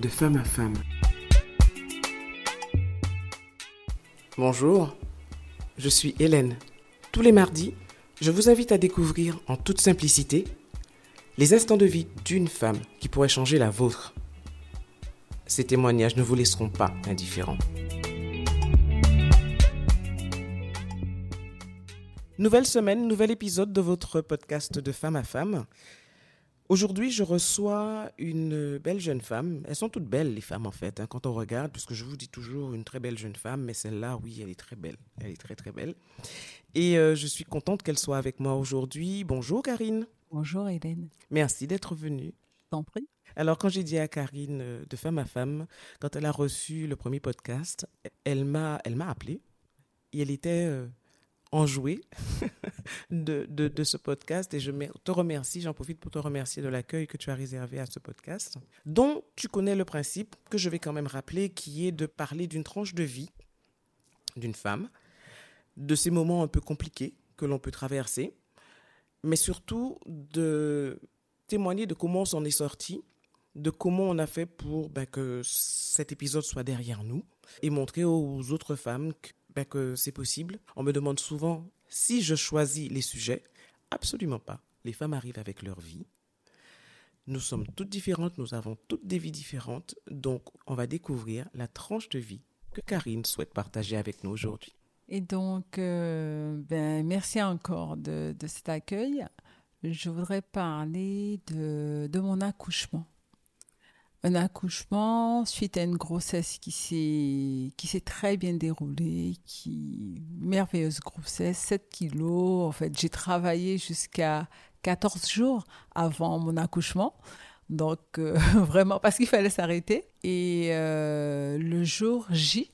de femme à femme. Bonjour, je suis Hélène. Tous les mardis, je vous invite à découvrir en toute simplicité les instants de vie d'une femme qui pourrait changer la vôtre. Ces témoignages ne vous laisseront pas indifférents. Nouvelle semaine, nouvel épisode de votre podcast de femme à femme. Aujourd'hui, je reçois une belle jeune femme. Elles sont toutes belles, les femmes, en fait, hein, quand on regarde, puisque je vous dis toujours une très belle jeune femme, mais celle-là, oui, elle est très belle. Elle est très, très belle. Et euh, je suis contente qu'elle soit avec moi aujourd'hui. Bonjour, Karine. Bonjour, Hélène. Merci d'être venue. T'en prie. Alors, quand j'ai dit à Karine euh, de femme à femme, quand elle a reçu le premier podcast, elle m'a, elle m'a appelé. Et elle était euh, enjouée de, de, ce podcast et je te remercie, j'en profite pour te remercier de l'accueil que tu as réservé à ce podcast, dont tu connais le principe que je vais quand même rappeler, qui est de parler d'une tranche de vie d'une femme, de ces moments un peu compliqués que l'on peut traverser, mais surtout de témoigner de comment on s'en est sorti, de comment on a fait pour ben, que cet épisode soit derrière nous et montrer aux autres femmes que ben, que c'est possible. On me demande souvent si je choisis les sujets. Absolument pas. Les femmes arrivent avec leur vie. Nous sommes toutes différentes, nous avons toutes des vies différentes. Donc, on va découvrir la tranche de vie que Karine souhaite partager avec nous aujourd'hui. Et donc, euh, ben, merci encore de, cet accueil. Je voudrais parler de mon accouchement un accouchement suite à une grossesse qui s'est qui s'est très bien déroulée, qui merveilleuse grossesse, 7 kilos. En fait, j'ai travaillé jusqu'à 14 jours avant mon accouchement. Donc euh, vraiment parce qu'il fallait s'arrêter. Et euh, le jour J,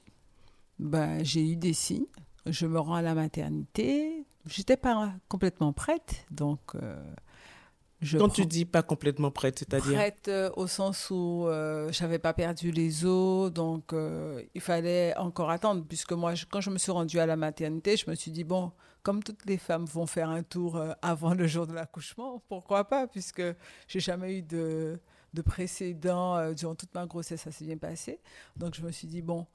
ben, j'ai eu des signes. Je me rends à la maternité. J'étais pas complètement prête, donc euh, quand tu dis pas complètement prête, c'est-à-dire Prête euh, au sens où euh, j'avais pas perdu les os, donc euh, il fallait encore attendre, puisque moi, quand je me suis rendue à la maternité, je me suis dit, bon, comme toutes les femmes vont faire un tour avant le jour de l'accouchement, pourquoi pas, puisque j'ai jamais eu de, de précédent durant toute ma grossesse, ça s'est bien passé. Donc je me suis dit, bon,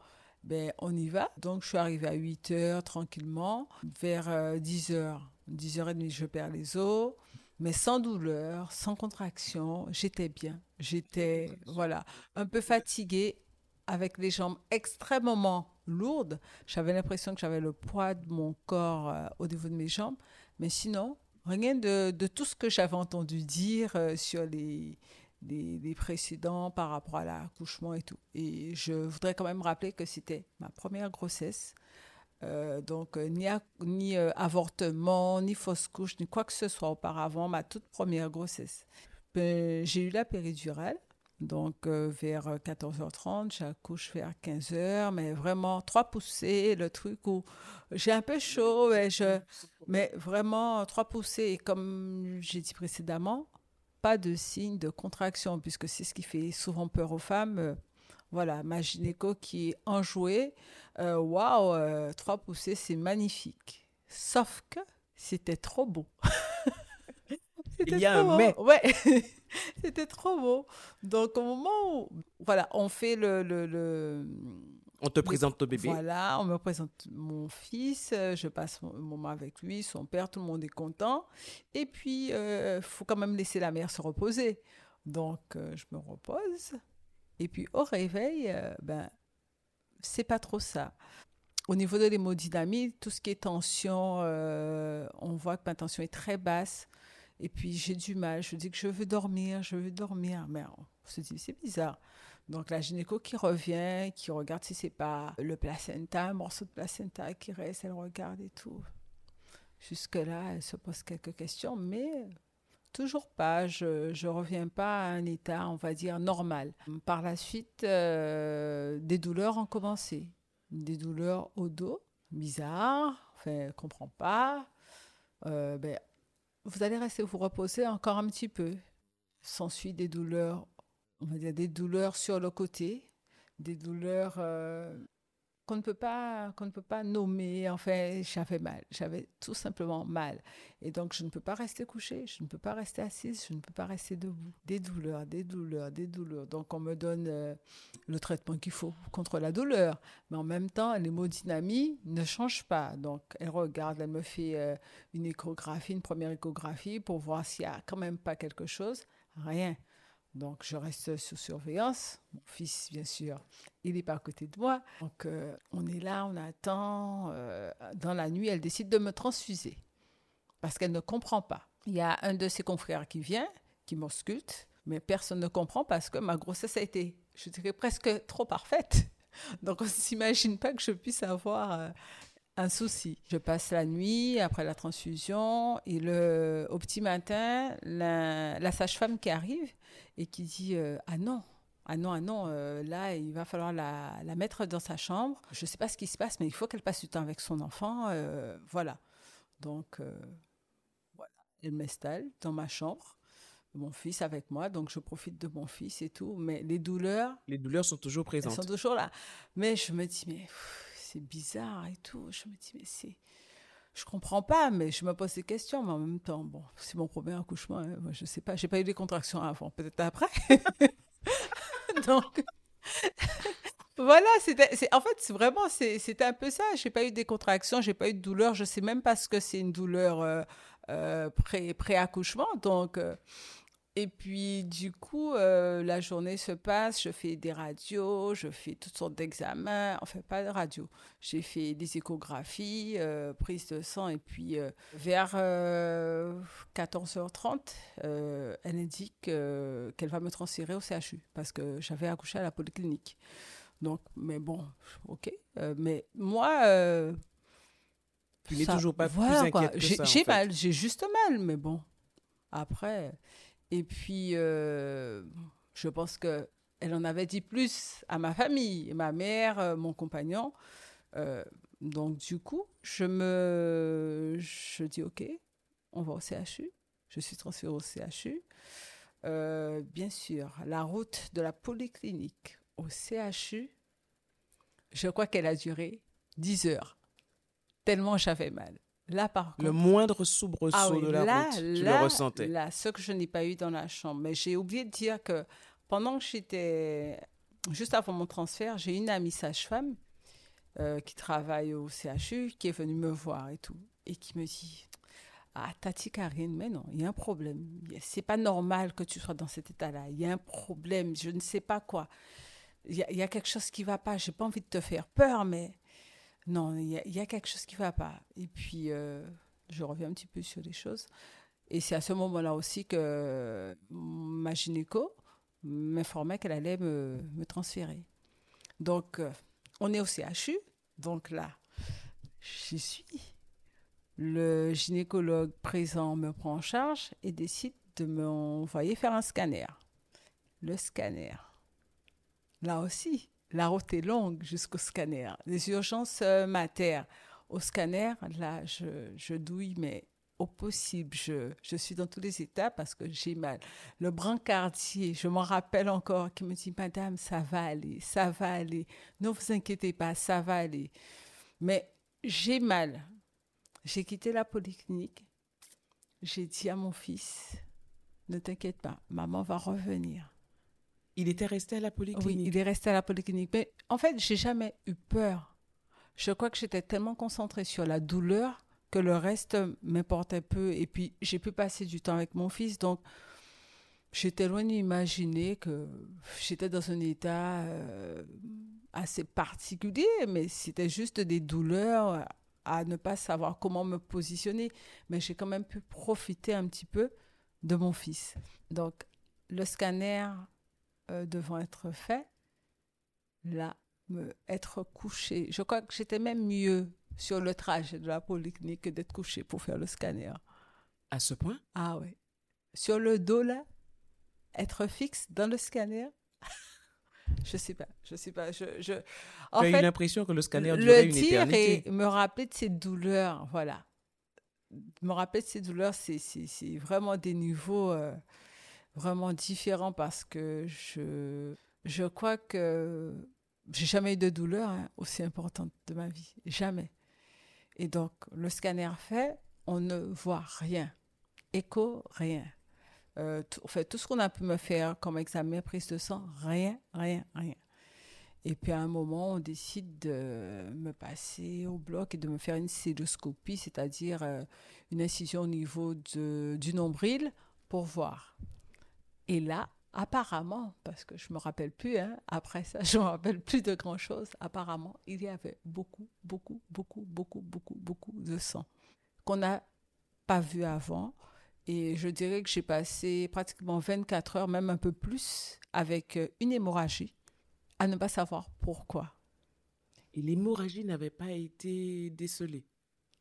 ben, on y va. Donc je suis arrivée à 8 heures tranquillement, vers 10 heures. 10h30, je perds les os mais sans douleur, sans contraction, j'étais bien. J'étais, voilà, un peu fatiguée, avec les jambes extrêmement lourdes. J'avais l'impression que j'avais le poids de mon corps euh, au niveau de mes jambes. Mais sinon, rien de, de tout ce que j'avais entendu dire euh, sur les, les, les, précédents par rapport à l'accouchement et tout. Et je voudrais quand même rappeler que c'était ma première grossesse. Euh, donc, euh, ni, ni euh, avortement, ni fausse couche, ni quoi que ce soit auparavant, ma toute première grossesse. Ben, j'ai eu la péridurale, donc vers 14h30, j'accouche vers 15h, mais vraiment trois poussées, le truc où j'ai un peu chaud, mais, je, mais vraiment trois poussées. Et comme j'ai dit précédemment, pas de signe de contraction, puisque c'est ce qui fait souvent peur aux femmes. Voilà, ma gynéco qui est enjouée. Euh, waouh, wow, trois poussées, c'est magnifique. Sauf que c'était trop beau. Il y a un mais. Ouais, c'était trop beau. Donc, au moment où, voilà, on fait le. le, le on te présente ton bébé. Voilà, on me présente mon fils, je passe un moment avec lui, son père, tout le monde est content. Et puis, il euh, faut quand même laisser la mère se reposer. Donc, euh, je me repose. Et puis au réveil, euh, ben, c'est pas trop ça. Au niveau de l'hémodynamie, tout ce qui est tension, euh, on voit que ma tension est très basse. Et puis j'ai du mal, je dis que je veux dormir, je veux dormir. Mais on se dit, c'est bizarre. Donc la gynéco qui revient, qui regarde si c'est pas le placenta, un morceau de placenta qui reste, elle regarde et tout. Jusque-là, elle se pose quelques questions, mais Toujours pas, je ne reviens pas à un état, on va dire, normal. Par la suite, euh, des douleurs ont commencé. Des douleurs au dos, bizarre, enfin, comprends pas. Euh, ben, vous allez rester vous reposer encore un petit peu. S'ensuit des douleurs, on va dire des douleurs sur le côté, des douleurs euh, qu'on ne peut pas qu'on ne peut pas nommer. Enfin, j'avais mal, j'avais tout simplement mal, et donc je ne peux pas rester couchée, je ne peux pas rester assise, je ne peux pas rester debout. Des douleurs, des douleurs, des douleurs. Donc on me donne euh, le traitement qu'il faut contre la douleur, mais en même temps l'hémodynamie ne change pas. Donc elle regarde, elle me fait euh, une échographie, une première échographie pour voir s'il y a quand même pas quelque chose. Rien. Donc, je reste sous surveillance. Mon fils, bien sûr, il n'est pas à côté de moi. Donc, euh, on est là, on attend. Euh, dans la nuit, elle décide de me transfuser parce qu'elle ne comprend pas. Il y a un de ses confrères qui vient, qui m'ausculte, mais personne ne comprend parce que ma grossesse a été, je dirais, presque trop parfaite. Donc, on ne s'imagine pas que je puisse avoir euh, un souci. Je passe la nuit après la transfusion et le, au petit matin, la, sage-femme qui arrive et qui dit euh, Ah non, ah non, ah non, euh, là, il va falloir la, mettre dans sa chambre. Je ne sais pas ce qui se passe, mais il faut qu'elle passe du temps avec son enfant. Euh, voilà. Donc, voilà. Elle m'installe dans ma chambre mon fils avec moi, donc je profite de mon fils et tout. Mais les douleurs. Les douleurs sont toujours présentes. Elles sont toujours là. Mais je me dis, mais c'est bizarre et tout. Je me dis, mais c'est. Je comprends pas, mais je me pose des questions, mais en même temps, bon, c'est mon premier accouchement. Hein. Moi, je sais pas, j'ai pas eu des contractions avant, peut-être après. Donc, voilà, c'était, en fait, c'est vraiment, c'était un peu ça. J'ai pas eu des contractions, j'ai pas eu de douleur. Je sais même pas ce que c'est une douleur euh, euh, pré, pré-accouchement. Donc, euh, et puis, du coup, euh, la journée se passe, je fais des radios, je fais toutes sortes d'examens, enfin, pas de radio. J'ai fait des échographies, euh, prise de sang, et puis euh, vers 14h30, elle indique qu'elle va me transférer au CHU parce que j'avais accouché à la polyclinique. Donc, mais bon, ok. mais moi. tu n'es toujours pas plus inquiète que ça. J'ai mal, j'ai juste mal, mais bon. Après. Et puis, euh, je pense que elle en avait dit plus à ma famille, ma mère, euh, mon compagnon. Euh, donc, du coup, je me, je dis OK, on va au CHU. Je suis transférée au CHU. bien sûr, la route de la polyclinique au CHU, je crois qu'elle a duré 10 heures, tellement j'avais mal. Là, par contre, le moindre soubresaut ah de la route, tu le ressentais. Là, ce que je n'ai pas eu dans la chambre. Mais j'ai oublié de dire que pendant que j'étais, juste avant mon transfert, j'ai une amie sage-femme euh, qui travaille au CHU, qui est venue me voir et tout, et qui me dit Ah, Tati Karine, mais non, il y a un problème. C'est pas normal que tu sois dans cet état-là. Il y a un problème, je ne sais pas quoi. Il y, y, a quelque chose qui va pas. J'ai pas envie de te faire peur, mais non, il y, a quelque chose qui ne va pas. Et puis, euh, je reviens un petit peu sur les choses. Et c'est à ce moment-là aussi que ma gynéco m'informait qu'elle allait me, transférer. Donc, euh, on est au CHU. Donc là, j'y suis. Le gynécologue présent me prend en charge et décide de m'envoyer faire un scanner. Le scanner. Là aussi, la route est longue jusqu'au scanner. Les urgences euh, mater. Au scanner, là, je, douille, mais au possible. Je, je, suis dans tous les états parce que j'ai mal. Le brancardier, je m'en rappelle encore, qui me dit Madame, ça va aller, ça va aller. Ne vous inquiétez pas, ça va aller. Mais j'ai mal. J'ai quitté la polyclinique. J'ai dit à mon fils Ne t'inquiète pas, maman va revenir. Il était resté à la polyclinique. Oui, il est resté à la polyclinique. Mais en fait, j'ai jamais eu peur. Je crois que j'étais tellement concentrée sur la douleur que le reste m'importait peu. Et puis, j'ai pu passer du temps avec mon fils. Donc, j'étais loin d'imaginer que j'étais dans un état euh, assez particulier, mais c'était juste des douleurs à ne pas savoir comment me positionner. Mais j'ai quand même pu profiter un petit peu de mon fils. Donc, le scanner euh, devant être fait, là, me, être couché. Je crois que j'étais même mieux sur le trajet de la polyclinique que d'être couché pour faire le scanner. À ce point? Ah oui. Sur le dos, là, être fixe dans le scanner? je sais pas, je sais pas. Je, je... En fait, eu l'impression que le scanner durait une éternité. Et me rappeler de ces douleurs, voilà. Me rappeler de ces douleurs, c'est vraiment des niveaux. Euh, vraiment différent parce que je, je crois que j'ai jamais eu de douleur hein, aussi importante de ma vie, jamais. Et donc, le scanner fait, on ne voit rien. Écho, rien. Euh, tout, fait, tout ce qu'on a pu me faire comme examen, prise de sang, rien, rien, rien. Et puis à un moment, on décide de me passer au bloc et de me faire une célioscopie, c'est-à-dire euh, une incision au niveau du nombril pour voir. Et là, apparemment, parce que je me rappelle plus, hein, après ça, je me rappelle plus de grand chose. Apparemment, il y avait beaucoup, beaucoup, beaucoup, beaucoup, beaucoup, beaucoup de sang qu'on n'a pas vu avant. Et je dirais que j'ai passé pratiquement 24 heures, même un peu plus, avec euh, une hémorragie, à ne pas savoir pourquoi. Et l'hémorragie n'avait pas été décelée?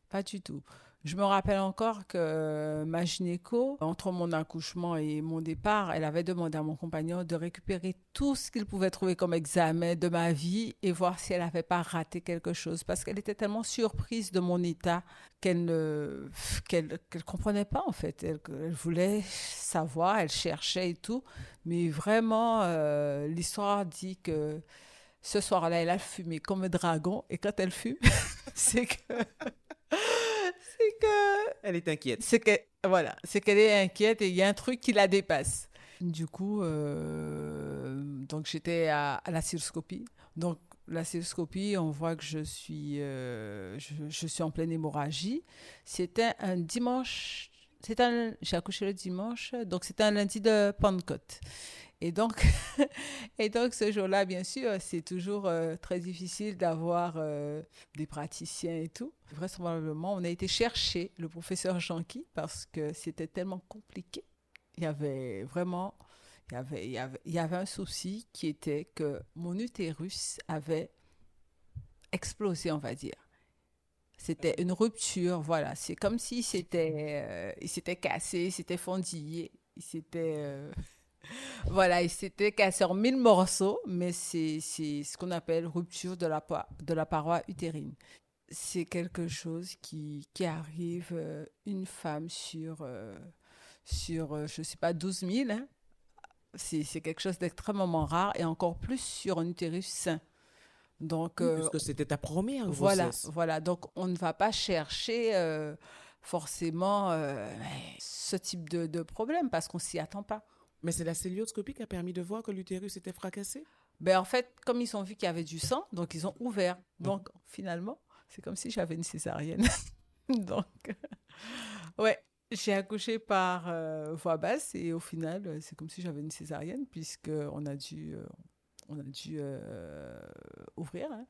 Pas du tout. Je me rappelle encore que ma gynéco, entre mon accouchement et mon départ, elle avait demandé à mon compagnon de récupérer tout ce qu'il pouvait trouver comme examen de ma vie et voir si elle n'avait pas raté quelque chose. Parce qu'elle était tellement surprise de mon état qu'elle ne qu'elle, comprenait pas en fait. Elle, voulait savoir, elle cherchait et tout. Mais vraiment, euh, l'histoire dit que ce soir-là, elle a fumé comme un dragon. Et quand elle fume, c'est que c'est que. Elle est inquiète. C'est que, voilà, c'est qu'elle est inquiète et il y a un truc qui la dépasse. Du coup, euh, donc j'étais à, la cystoscopie. Donc la cystoscopie, on voit que je suis, euh, je, suis en pleine hémorragie. C'était un dimanche. C'est un, j'ai accouché le dimanche, donc c'était un lundi de Pentecôte. Et donc, et donc ce jour-là, bien sûr, c'est toujours euh, très difficile d'avoir euh, des praticiens et tout. Vraisemblablement, on a été chercher le professeur Janky parce que c'était tellement compliqué. Il y avait vraiment, il y avait, il y avait, il y avait un souci qui était que mon utérus avait explosé, on va dire. C'était une rupture, voilà. C'est comme si c'était, euh, s'était cassé, il s'était fondillé, il s'était voilà, il cassé en mille morceaux, mais c'est ce qu'on appelle rupture de la, de la paroi utérine. C'est quelque chose qui, qui arrive euh, une femme sur, euh, sur euh, je ne sais pas, 12 000. Hein. C'est quelque chose d'extrêmement rare et encore plus sur un utérus sain. Donc, parce que c'était ta première grossesse. Voilà, voilà. Donc, on ne va pas chercher forcément ce type de, de problème parce qu'on s'y attend pas. Mais c'est la célioscopie qui a permis de voir que l'utérus était fracassé? Ben, En fait, comme ils ont vu qu'il y avait du sang, donc ils ont ouvert. Mmh. Donc finalement, c'est comme si j'avais une césarienne. donc, ouais, j'ai accouché par euh, voie basse et au final, euh, c'est comme si j'avais une césarienne puisqu'on a dû, euh, on a dû ouvrir. Hein.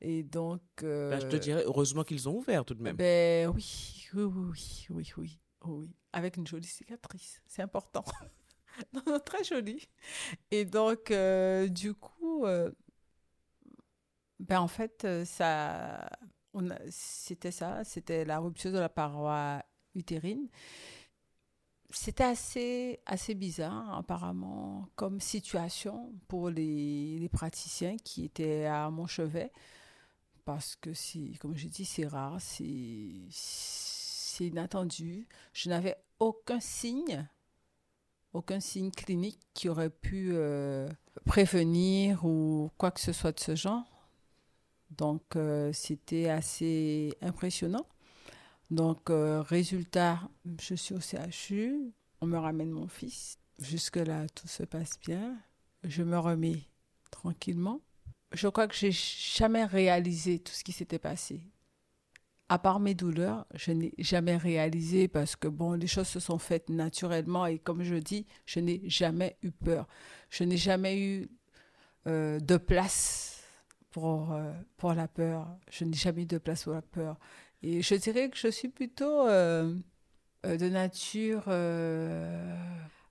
Et donc. Ben, je te dirais, heureusement qu'ils ont ouvert tout de même. Ben oui, oui, oui, oui, oui, oui. Avec une jolie cicatrice. C'est important. très joli. Et donc, euh, du coup, euh, ben en fait, euh, ça, c'était ça, c'était la rupture de la paroi utérine. C'était assez, assez bizarre, apparemment, comme situation pour les, les praticiens qui étaient à mon chevet. Parce que, comme je dis, c'est rare, c'est inattendu. Je n'avais aucun signe aucun signe clinique qui aurait pu euh, prévenir ou quoi que ce soit de ce genre. Donc, euh, c'était assez impressionnant. Donc, euh, résultat, je suis au CHU, on me ramène mon fils. Jusque-là, tout se passe bien. Je me remets tranquillement. Je crois que j'ai jamais réalisé tout ce qui s'était passé à part mes douleurs, je n'ai jamais réalisé parce que bon, les choses se sont faites naturellement et comme je dis, je n'ai jamais eu peur. Je n'ai jamais eu euh, de place pour, euh, pour la peur. Je n'ai jamais eu de place pour la peur. Et je dirais que je suis plutôt euh, de nature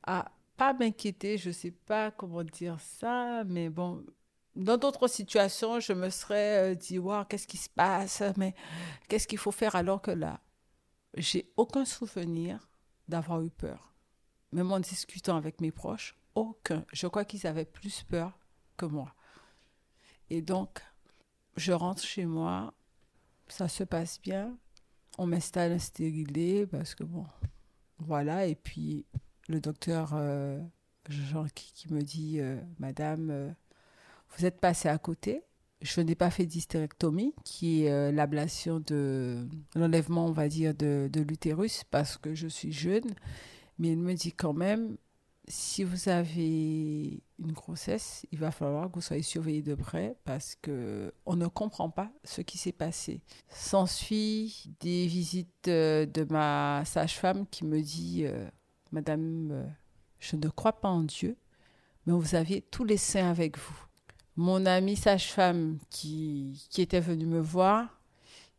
à pas m'inquiéter, je ne sais pas comment dire ça, mais bon, dans d'autres situations, je me serais euh, dit, wow, qu'est-ce qui se passe, mais qu'est-ce qu'il faut faire alors que là, j'ai aucun souvenir d'avoir eu peur. Même en discutant avec mes proches, aucun. Je crois qu'ils avaient plus peur que moi. Et donc, je rentre chez moi, ça se passe bien, on m'installe un stérilé parce que bon, voilà, et puis le docteur euh, Jean qui, me dit, euh, Madame, vous êtes passé à côté. Je n'ai pas fait d'hystérectomie, qui est euh, l'ablation de l'enlèvement, on va dire, de l'utérus, parce que je suis jeune. Mais il me dit quand même, si vous avez une grossesse, il va falloir que vous soyez surveillé de près parce que on ne comprend pas ce qui s'est passé. S'ensuit des visites euh, de ma sage-femme qui me dit euh, Madame, euh, je ne crois pas en Dieu, mais vous aviez tous les saints avec vous. Mon amie sage-femme qui, qui était venue me voir,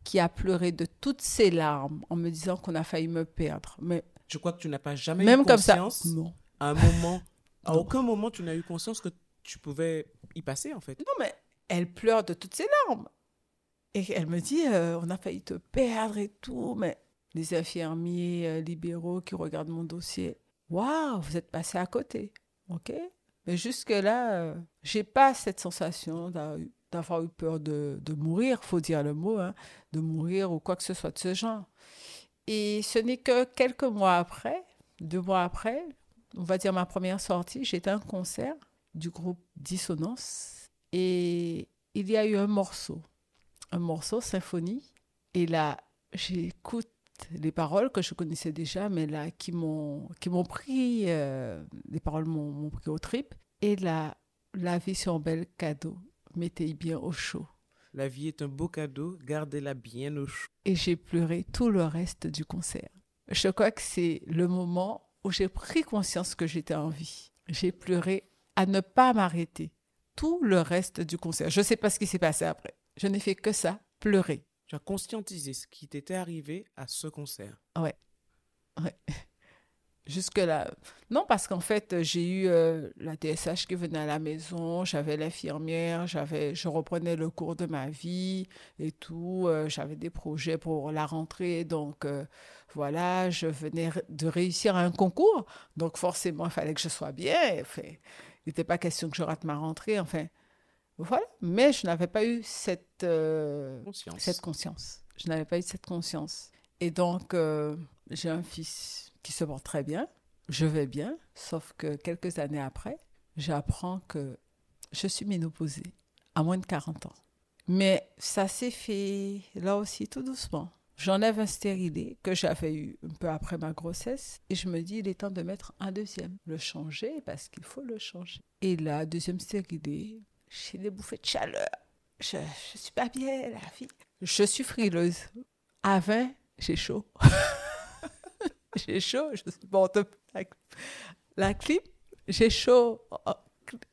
qui a pleuré de toutes ses larmes en me disant qu'on a failli me perdre. Mais Je crois que tu n'as pas jamais même eu comme ça, conscience, non. À un moment, à Non. aucun moment, tu n'as eu conscience que tu pouvais y passer, en fait. Non, mais elle pleure de toutes ses larmes. Et elle me dit, euh, on a failli te perdre et tout. Mais les infirmiers euh, libéraux qui regardent mon dossier, waouh, vous êtes passé à côté. OK Mais jusque-là, euh, j'ai pas cette sensation d'a- d'avoir eu peur de, de mourir, faut dire le mot, hein, de mourir ou quoi que ce soit de ce genre. Et ce n'est que quelques mois après, deux mois après, on va dire ma première sortie, j'étais à un concert du groupe Dissonance et il y a eu un morceau, un morceau symphonie. Et là, j'écoute les paroles que je connaissais déjà, mais là, qui m'ont qui m'ont pris, euh, les paroles m'ont m'ont pris au trip. Et là, la vie c'est un bel cadeau, mettez bien au chaud. La vie est un beau cadeau, gardez-la bien au chaud. Et j'ai pleuré tout le reste du concert. Je crois que c'est le moment où j'ai pris conscience que j'étais en vie. J'ai pleuré à ne pas m'arrêter tout le reste du concert. Je ne sais pas ce qui s'est passé après. Je n'ai fait que ça, pleurer. Tu as conscientisé ce qui t'était arrivé à ce concert. Jusque-là. Non, parce qu'en fait, j'ai eu euh, la TSH qui venait à la maison, j'avais l'infirmière, j'avais, je reprenais le cours de ma vie et tout. euh, j'avais des projets pour la rentrée. Donc, euh, voilà, je venais de réussir à un concours. Donc, forcément, il fallait que je sois bien. Enfin, il n'était pas question que je rate ma rentrée. Enfin, voilà. Mais je n'avais pas eu cette, Conscience. cette conscience. Je n'avais pas eu cette conscience. Et donc, j'ai un fils qui se porte très bien. Je vais bien, sauf que quelques années après, j'apprends que je suis ménopausée à moins de 40 ans. Mais ça s'est fait là aussi tout doucement. J'enlève un stérilet que j'avais eu un peu après ma grossesse et je me dis il est temps de mettre un deuxième, le changer parce qu'il faut le changer. Et là, deuxième stérilet, j'ai des bouffées de chaleur. Je, je suis pas bien, la fille. Je suis frileuse. À 20, j'ai chaud. j'ai chaud. Je suis bon, la, la clim, j'ai chaud. Oh,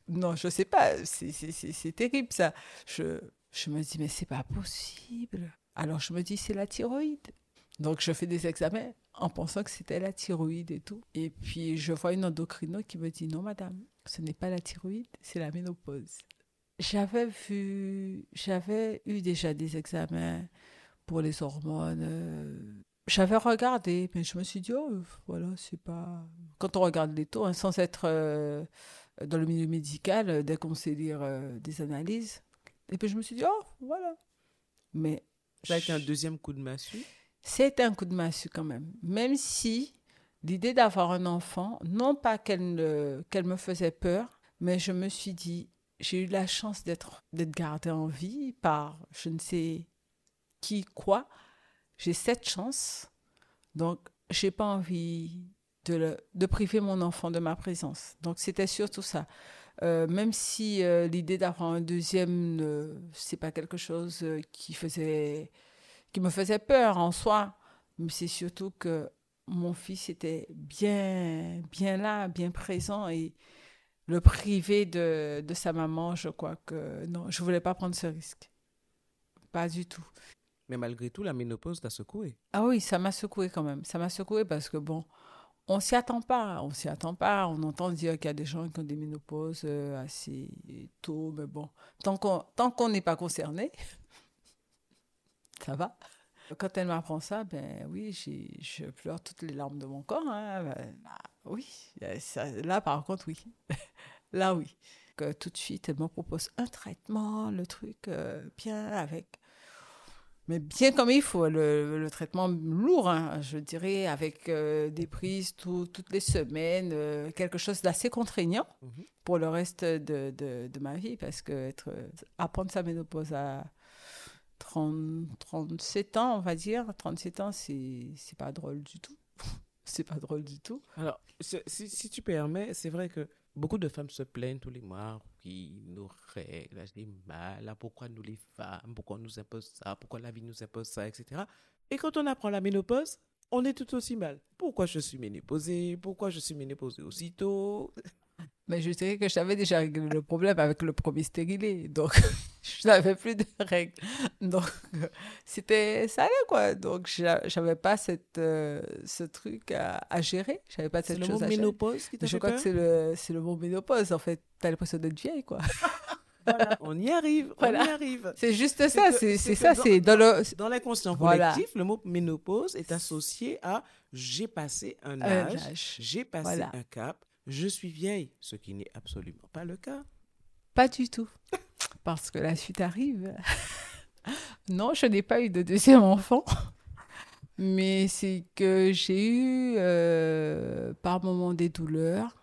non, je sais pas. C'est- terrible ça. Je, je me dis, mais c'est pas possible. Alors je me dis, c'est la thyroïde. Donc je fais des examens en pensant que c'était la thyroïde et tout. Et puis je vois une endocrino qui me dit, non madame, ce n'est pas la thyroïde, c'est la ménopause. J'avais vu, j'avais eu déjà des examens pour les hormones. J'avais regardé, mais je me suis dit, oh, voilà, c'est pas. Quand on regarde les taux, hein, sans être euh, dans le milieu médical, euh, dès qu'on sait lire euh, des analyses, et puis je me suis dit, oh, voilà. Mais Ça a été un deuxième coup de massue. c'était un coup de massue quand même. Même si l'idée d'avoir un enfant, non pas qu'elle ne- qu'elle me faisait peur, mais je me suis dit, j'ai eu la chance d'être d'être gardée en vie par je ne sais qui, quoi. J'ai cette chance. Donc, j'ai pas envie de, de priver mon enfant de ma présence. Donc, c'était surtout ça. Euh, même si euh, l'idée d'avoir un deuxième, ne- c'est pas quelque chose euh, qui faisait qui me faisait peur en soi. Mais c'est surtout que mon fils était bien, bien là, bien présent et le priver de, de sa maman, je crois que non, je voulais pas prendre ce risque. Pas du tout. Mais malgré tout, la ménopause t'a secoué. Ah oui, ça m'a secoué quand même. Ça m'a secoué parce que bon, on s'y attend pas. On s'y attend pas. On entend dire qu'il y a des gens qui ont des ménopauses euh, assez tôt, mais bon, tant qu'on n'est pas concerné, ça va. Quand elle m'apprend ça, ben oui, je pleure toutes les larmes de mon corps. hein. Ben, bah, oui, euh, là par contre, oui. là, oui. Que tout de suite, elle me propose un traitement, le truc euh, bien avec. Mais bien comme il faut, le, le traitement lourd, hein, je dirais, avec euh, des prises tout- toutes les semaines, euh, quelque chose d'assez contraignant Mhm. pour le reste de, de, de ma vie, parce que être, apprendre sa ménopause à 30, 37 ans, on va dire, 37 ans, c'est pas drôle du tout. c'est pas drôle du tout. Alors, si, si tu permets, c'est vrai que beaucoup de femmes se plaignent tous les mois, oui, nos règles, j'ai mal, pourquoi nous les femmes, pourquoi on nous impose ça, pourquoi la vie nous impose ça, etc. Et quand on apprend la ménopause, on est tout aussi mal. Pourquoi je suis ménopausée? Pourquoi je suis ménopausée aussitôt? Mais je dirais que j'avais déjà réglé le problème avec le premier stérilé. Donc, je n'avais plus de règles. Donc, c'était ça allait, quoi. Donc, j'a- j'avais pas cette, euh, ce truc à, à gérer. J'avais pas C'est cette le chose mot à gérer. ménopause qui t'a Je fait crois peur que c'est le, c'est le mot ménopause, en fait. T'as l'impression d'être vieille, quoi. Voilà, on y arrive, Voilà. on y arrive. C'est juste ça. C'est c'est c'est ça. dans- C'est dans le. Dans l'inconscient Voilà. collectif, le mot ménopause est associé à j'ai passé un âge, âge. j'ai passé un cap, je suis vieille, ce qui n'est absolument pas le cas. Pas du tout. Parce que la suite arrive. non, je n'ai pas eu de deuxième enfant. Mais c'est que j'ai eu euh, par moments des douleurs.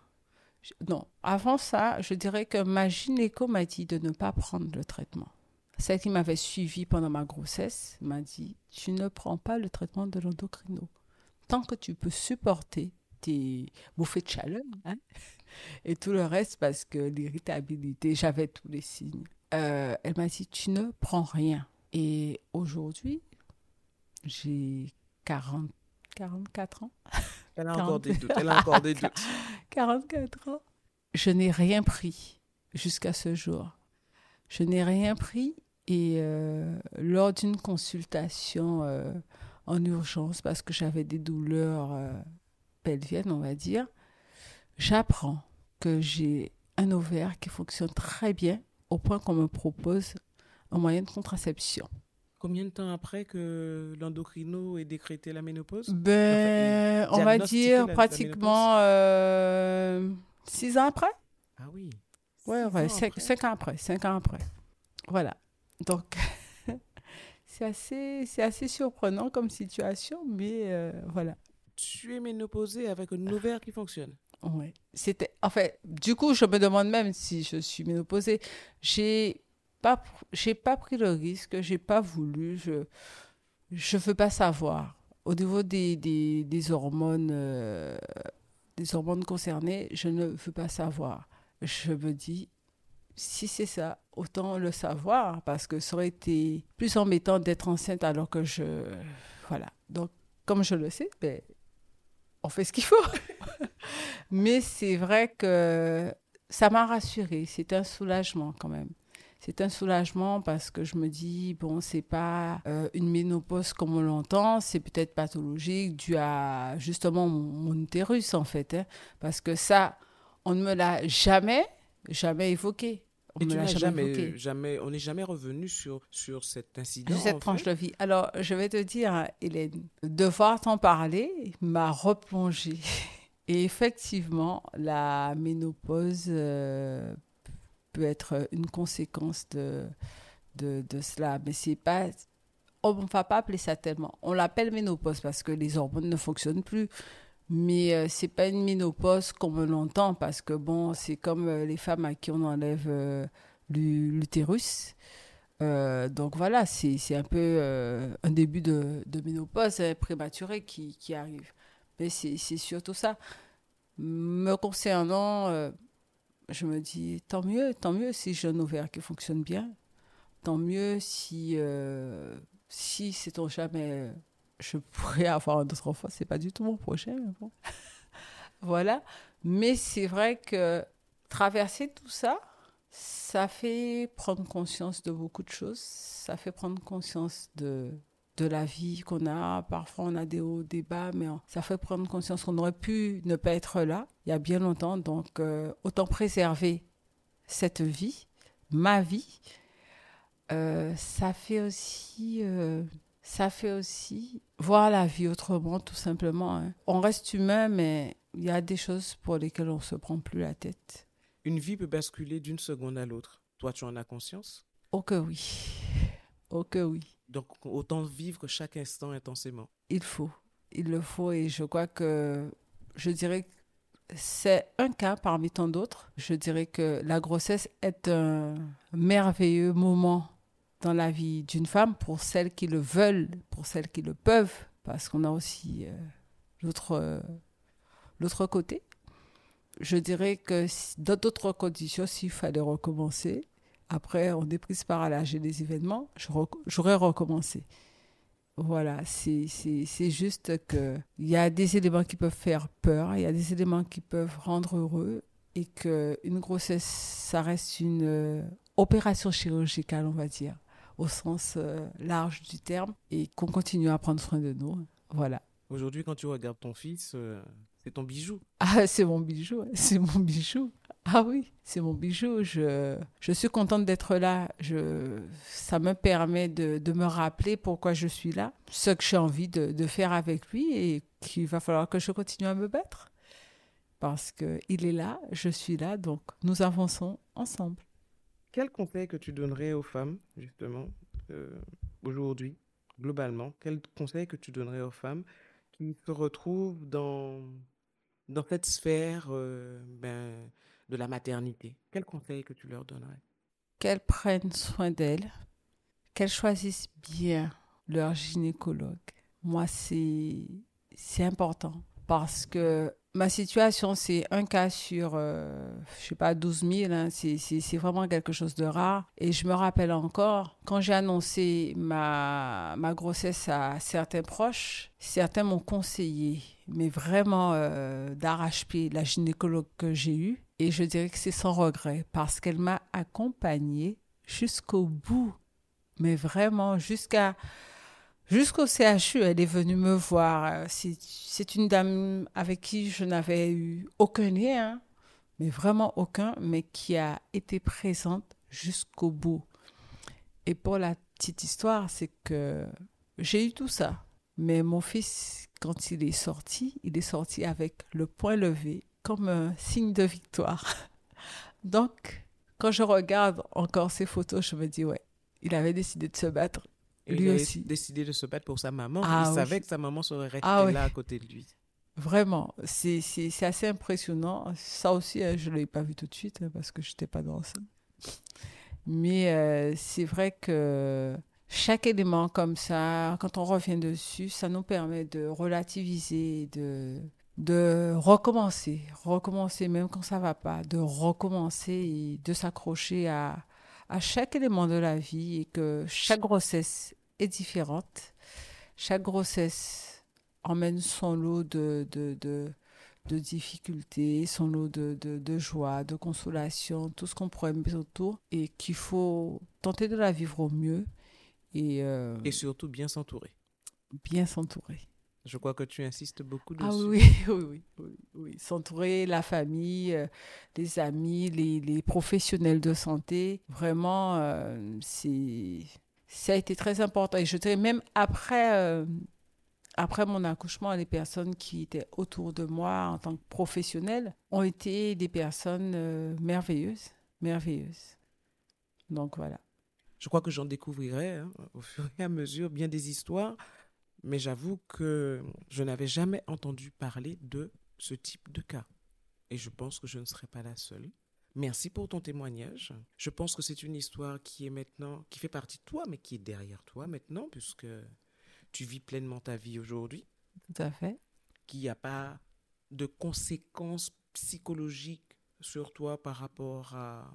Non, avant ça, je dirais que ma gynéco m'a dit de ne pas prendre le traitement. Celle qui m'avait suivi pendant ma grossesse m'a dit Tu ne prends pas le traitement de l'endocrino. Tant que tu peux supporter tes bouffées de chaleur hein, et tout le reste, parce que l'irritabilité, j'avais tous les signes. Euh, elle m'a dit Tu ne prends rien. Et aujourd'hui, j'ai 40, 44 ans. Elle a 40. encore des doutes, elle a encore des doutes. 44 ans. Je n'ai rien pris jusqu'à ce jour. Je n'ai rien pris et euh, lors d'une consultation euh, en urgence, parce que j'avais des douleurs euh, pelviennes, on va dire, j'apprends que j'ai un ovaire qui fonctionne très bien au point qu'on me propose un moyen de contraception. Combien de temps après que l'endocrino ait décrété la ménopause? Ben, Enfin, on va dire la- pratiquement euh, six ans après. Ah oui. Ouais, Six ouais, ans cinq, après. cinq ans après, cinq ans après. Voilà. Donc, c'est assez, assez surprenant comme situation, mais euh, voilà. Tu es ménopausée avec un ovaire qui fonctionne? Ouais. C'était, en fait, du coup, je me demande même si je suis ménopausée. J'ai pas, j'ai pas pris le risque, j'ai pas voulu, je, je veux pas savoir. Au niveau des, des, des hormones, euh, des hormones concernées, je ne veux pas savoir. Je me dis, si c'est ça, autant le savoir, parce que ça aurait été plus embêtant d'être enceinte alors que je, voilà. Donc, comme je le sais, ben, on fait ce qu'il faut. Mais c'est vrai que ça m'a rassurée. C'est un soulagement quand même. C'est un soulagement parce que je me dis, bon, c'est pas euh, une ménopause comme on l'entend, c'est peut-être pathologique dû à justement mon, utérus en fait. hein. parce que ça, on ne me l'a jamais, jamais évoqué. On l'a jamais, jamais, n'est jamais revenu sur, sur cet incident. de cette tranche fait. de vie. Alors, je vais te dire, Hélène, devoir t'en parler m'a replongé. Et effectivement, la ménopause euh, peut être une conséquence de, de, de cela. Mais c'est pas. On ne va pas appeler ça tellement. On l'appelle ménopause parce que les hormones ne fonctionnent plus. Mais euh, c'est pas une ménopause comme on l'entend parce que bon, c'est comme euh, les femmes à qui on enlève euh, l'u- l'utérus. Euh, donc voilà, c'est un peu un début de, de ménopause hein, prématurée qui, qui arrive. Mais c'est surtout ça. Me concernant, je me dis tant mieux, tant mieux si j'ai un ovaire qui fonctionne bien. Tant mieux si, si c'est jamais, euh, je pourrais avoir un autre enfant. C'est pas du tout mon projet. mais bon. voilà. Mais c'est vrai que traverser tout ça, ça fait prendre conscience de beaucoup de choses. Ça fait prendre conscience de, de la vie qu'on a. Parfois, on a des hauts, des bas, mais ça fait prendre conscience qu'on aurait pu ne pas être là il y a bien longtemps. Donc, euh, autant préserver cette vie, ma vie. Euh, ça fait aussi... euh, ça fait aussi voir la vie autrement, tout simplement. hein. On reste humain, mais il y a des choses pour lesquelles on ne se prend plus la tête. Une vie peut basculer d'une seconde à l'autre. Toi, tu en as conscience? Oh que oui. Oh que oui. Donc, autant vivre chaque instant intensément. Il faut. Il le faut. Et je crois que, je dirais que c'est un cas parmi tant d'autres. Je dirais que la grossesse est un merveilleux moment dans la vie d'une femme pour celles qui le veulent, pour celles qui le peuvent, parce qu'on a aussi euh, l'autre euh, l'autre côté. Je dirais que dans d'autres conditions, s'il fallait recommencer, après on est prise par l'âge et les événements, j'aurais recommencé. Voilà, c'est juste qu'il y a des éléments qui peuvent faire peur, il y a des éléments qui peuvent rendre heureux et qu'une grossesse, ça reste une euh, opération chirurgicale, on va dire, au sens euh, large du terme, et qu'on continue à prendre soin de nous. Voilà. Aujourd'hui, quand tu regardes ton fils, euh, c'est ton bijou. Ah, c'est mon bijou, c'est mon bijou. Ah oui, c'est mon bijou. Je, je suis contente d'être là. Je, ça me permet de, de, me rappeler pourquoi je suis là, ce que j'ai envie de, de, faire avec lui et qu'il va falloir que je continue à me battre. Parce qu'il est là, je suis là, donc nous avançons ensemble. Quel conseil que tu donnerais aux femmes, justement, euh, aujourd'hui, globalement? Quel conseil que tu donnerais aux femmes qui se retrouvent dans, dans cette sphère euh, ben, de la maternité? Quel conseil que tu leur donnerais? Qu'elles prennent soin d'elles, qu'elles choisissent bien leur gynécologue. Moi, c'est important parce que ma situation, c'est un cas sur, euh, je sais pas, 12 000. Hein, c'est vraiment quelque chose de rare. Et je me rappelle encore, quand j'ai annoncé ma, ma grossesse à certains proches, certains m'ont conseillé, mais vraiment euh, d'arrache-pied, la gynécologue que j'ai eue. Et je dirais que c'est sans regret parce qu'elle m'a accompagnée jusqu'au bout, mais vraiment jusqu'à jusqu'au CHU. Elle est venue me voir. C'est une dame avec qui je n'avais eu aucun lien, mais vraiment aucun, mais qui a été présente jusqu'au bout. Et pour la petite histoire, c'est que j'ai eu tout ça. Mais mon fils, quand il est sorti, il est sorti avec le poing levé comme un signe de victoire. Donc, quand je regarde encore ces photos, je me dis, ouais, il avait décidé de se battre. Lui il aussi. décidé de se battre pour sa maman. Ah il oui. savait que sa maman serait restée Ah là à côté de lui. Vraiment, c'est assez impressionnant. Ça aussi, hein, je ne l'ai pas vu tout de suite hein, parce que je n'étais pas dans ça. Mais euh, c'est vrai que chaque élément comme ça, quand on revient dessus, ça nous permet de relativiser, de, de recommencer, recommencer même quand ça va pas, de recommencer et de s'accrocher à, à chaque élément de la vie et que chaque grossesse est différente. Chaque grossesse emmène son lot de, de, de, de difficultés, son lot de, de, de joie, de consolation, tout ce qu'on pourrait mettre autour et qu'il faut tenter de la vivre au mieux et, euh, Et surtout bien s'entourer. bien s'entourer. Je crois que tu insistes beaucoup dessus. Ah oui, oui, oui, oui, oui. S'entourer, la famille, euh, les amis, les, les professionnels de santé, vraiment, euh, c'est, ça a été très important. Et je dirais même après, euh, après mon accouchement, les personnes qui étaient autour de moi en tant que professionnelle ont été des personnes euh, merveilleuses, merveilleuses. Donc voilà. Je crois que j'en découvrirai hein, au fur et à mesure bien des histoires, mais j'avoue que je n'avais jamais entendu parler de ce type de cas. Et je pense que je ne serai pas la seule. Merci pour ton témoignage. Je pense que c'est une histoire qui est maintenant, qui fait partie de toi, mais qui est derrière toi maintenant, puisque tu vis pleinement ta vie aujourd'hui, Tout à fait. qu'il n'y a pas de conséquences psychologiques sur toi par rapport à...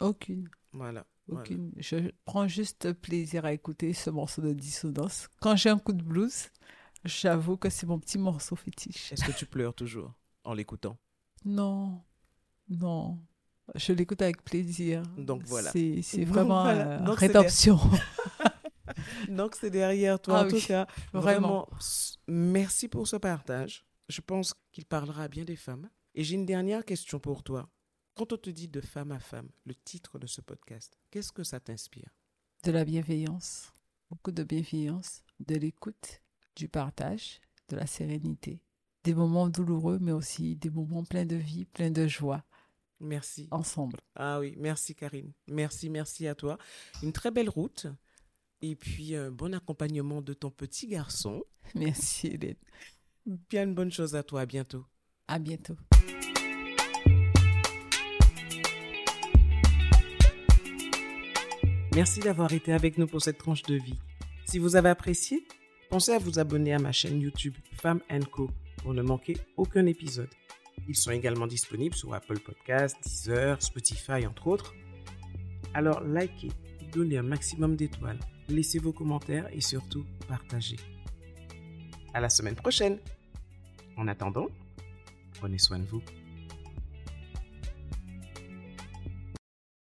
Aucune. Voilà. voilà. Aucune. Je prends juste plaisir à écouter ce morceau de dissonance. Quand j'ai un coup de blues, j'avoue que c'est mon petit morceau fétiche. Est-ce que tu pleures toujours en l'écoutant? Non, non. Je l'écoute avec plaisir. Donc voilà. C'est vraiment voilà. euh, Donc rédemption. Donc c'est derrière toi Ah en tout cas. vraiment. Merci pour ce partage. Je pense qu'il parlera bien des femmes. Et j'ai une dernière question pour toi. Quand on te dit de femme à femme, le titre de ce podcast, qu'est-ce que ça t'inspire? De la bienveillance. Beaucoup de bienveillance, de l'écoute, du partage, de la sérénité. Des moments douloureux, mais aussi des moments pleins de vie, pleins de joie, Merci. ensemble. Ah oui, merci Karine. Merci, merci à toi. Une très belle route. Et puis, un bon accompagnement de ton petit garçon. Merci, Hélène. Bien une bonne chose à toi. À bientôt. À bientôt. Merci d'avoir été avec nous pour cette tranche de vie. Si vous avez apprécié, pensez à vous abonner à ma chaîne YouTube Femme Co pour ne manquer aucun épisode. Ils sont également disponibles sur Apple Podcasts, Deezer, Spotify, entre autres. Alors likez, donnez un maximum d'étoiles, laissez vos commentaires et surtout partagez. À la semaine prochaine. En attendant, prenez soin de vous.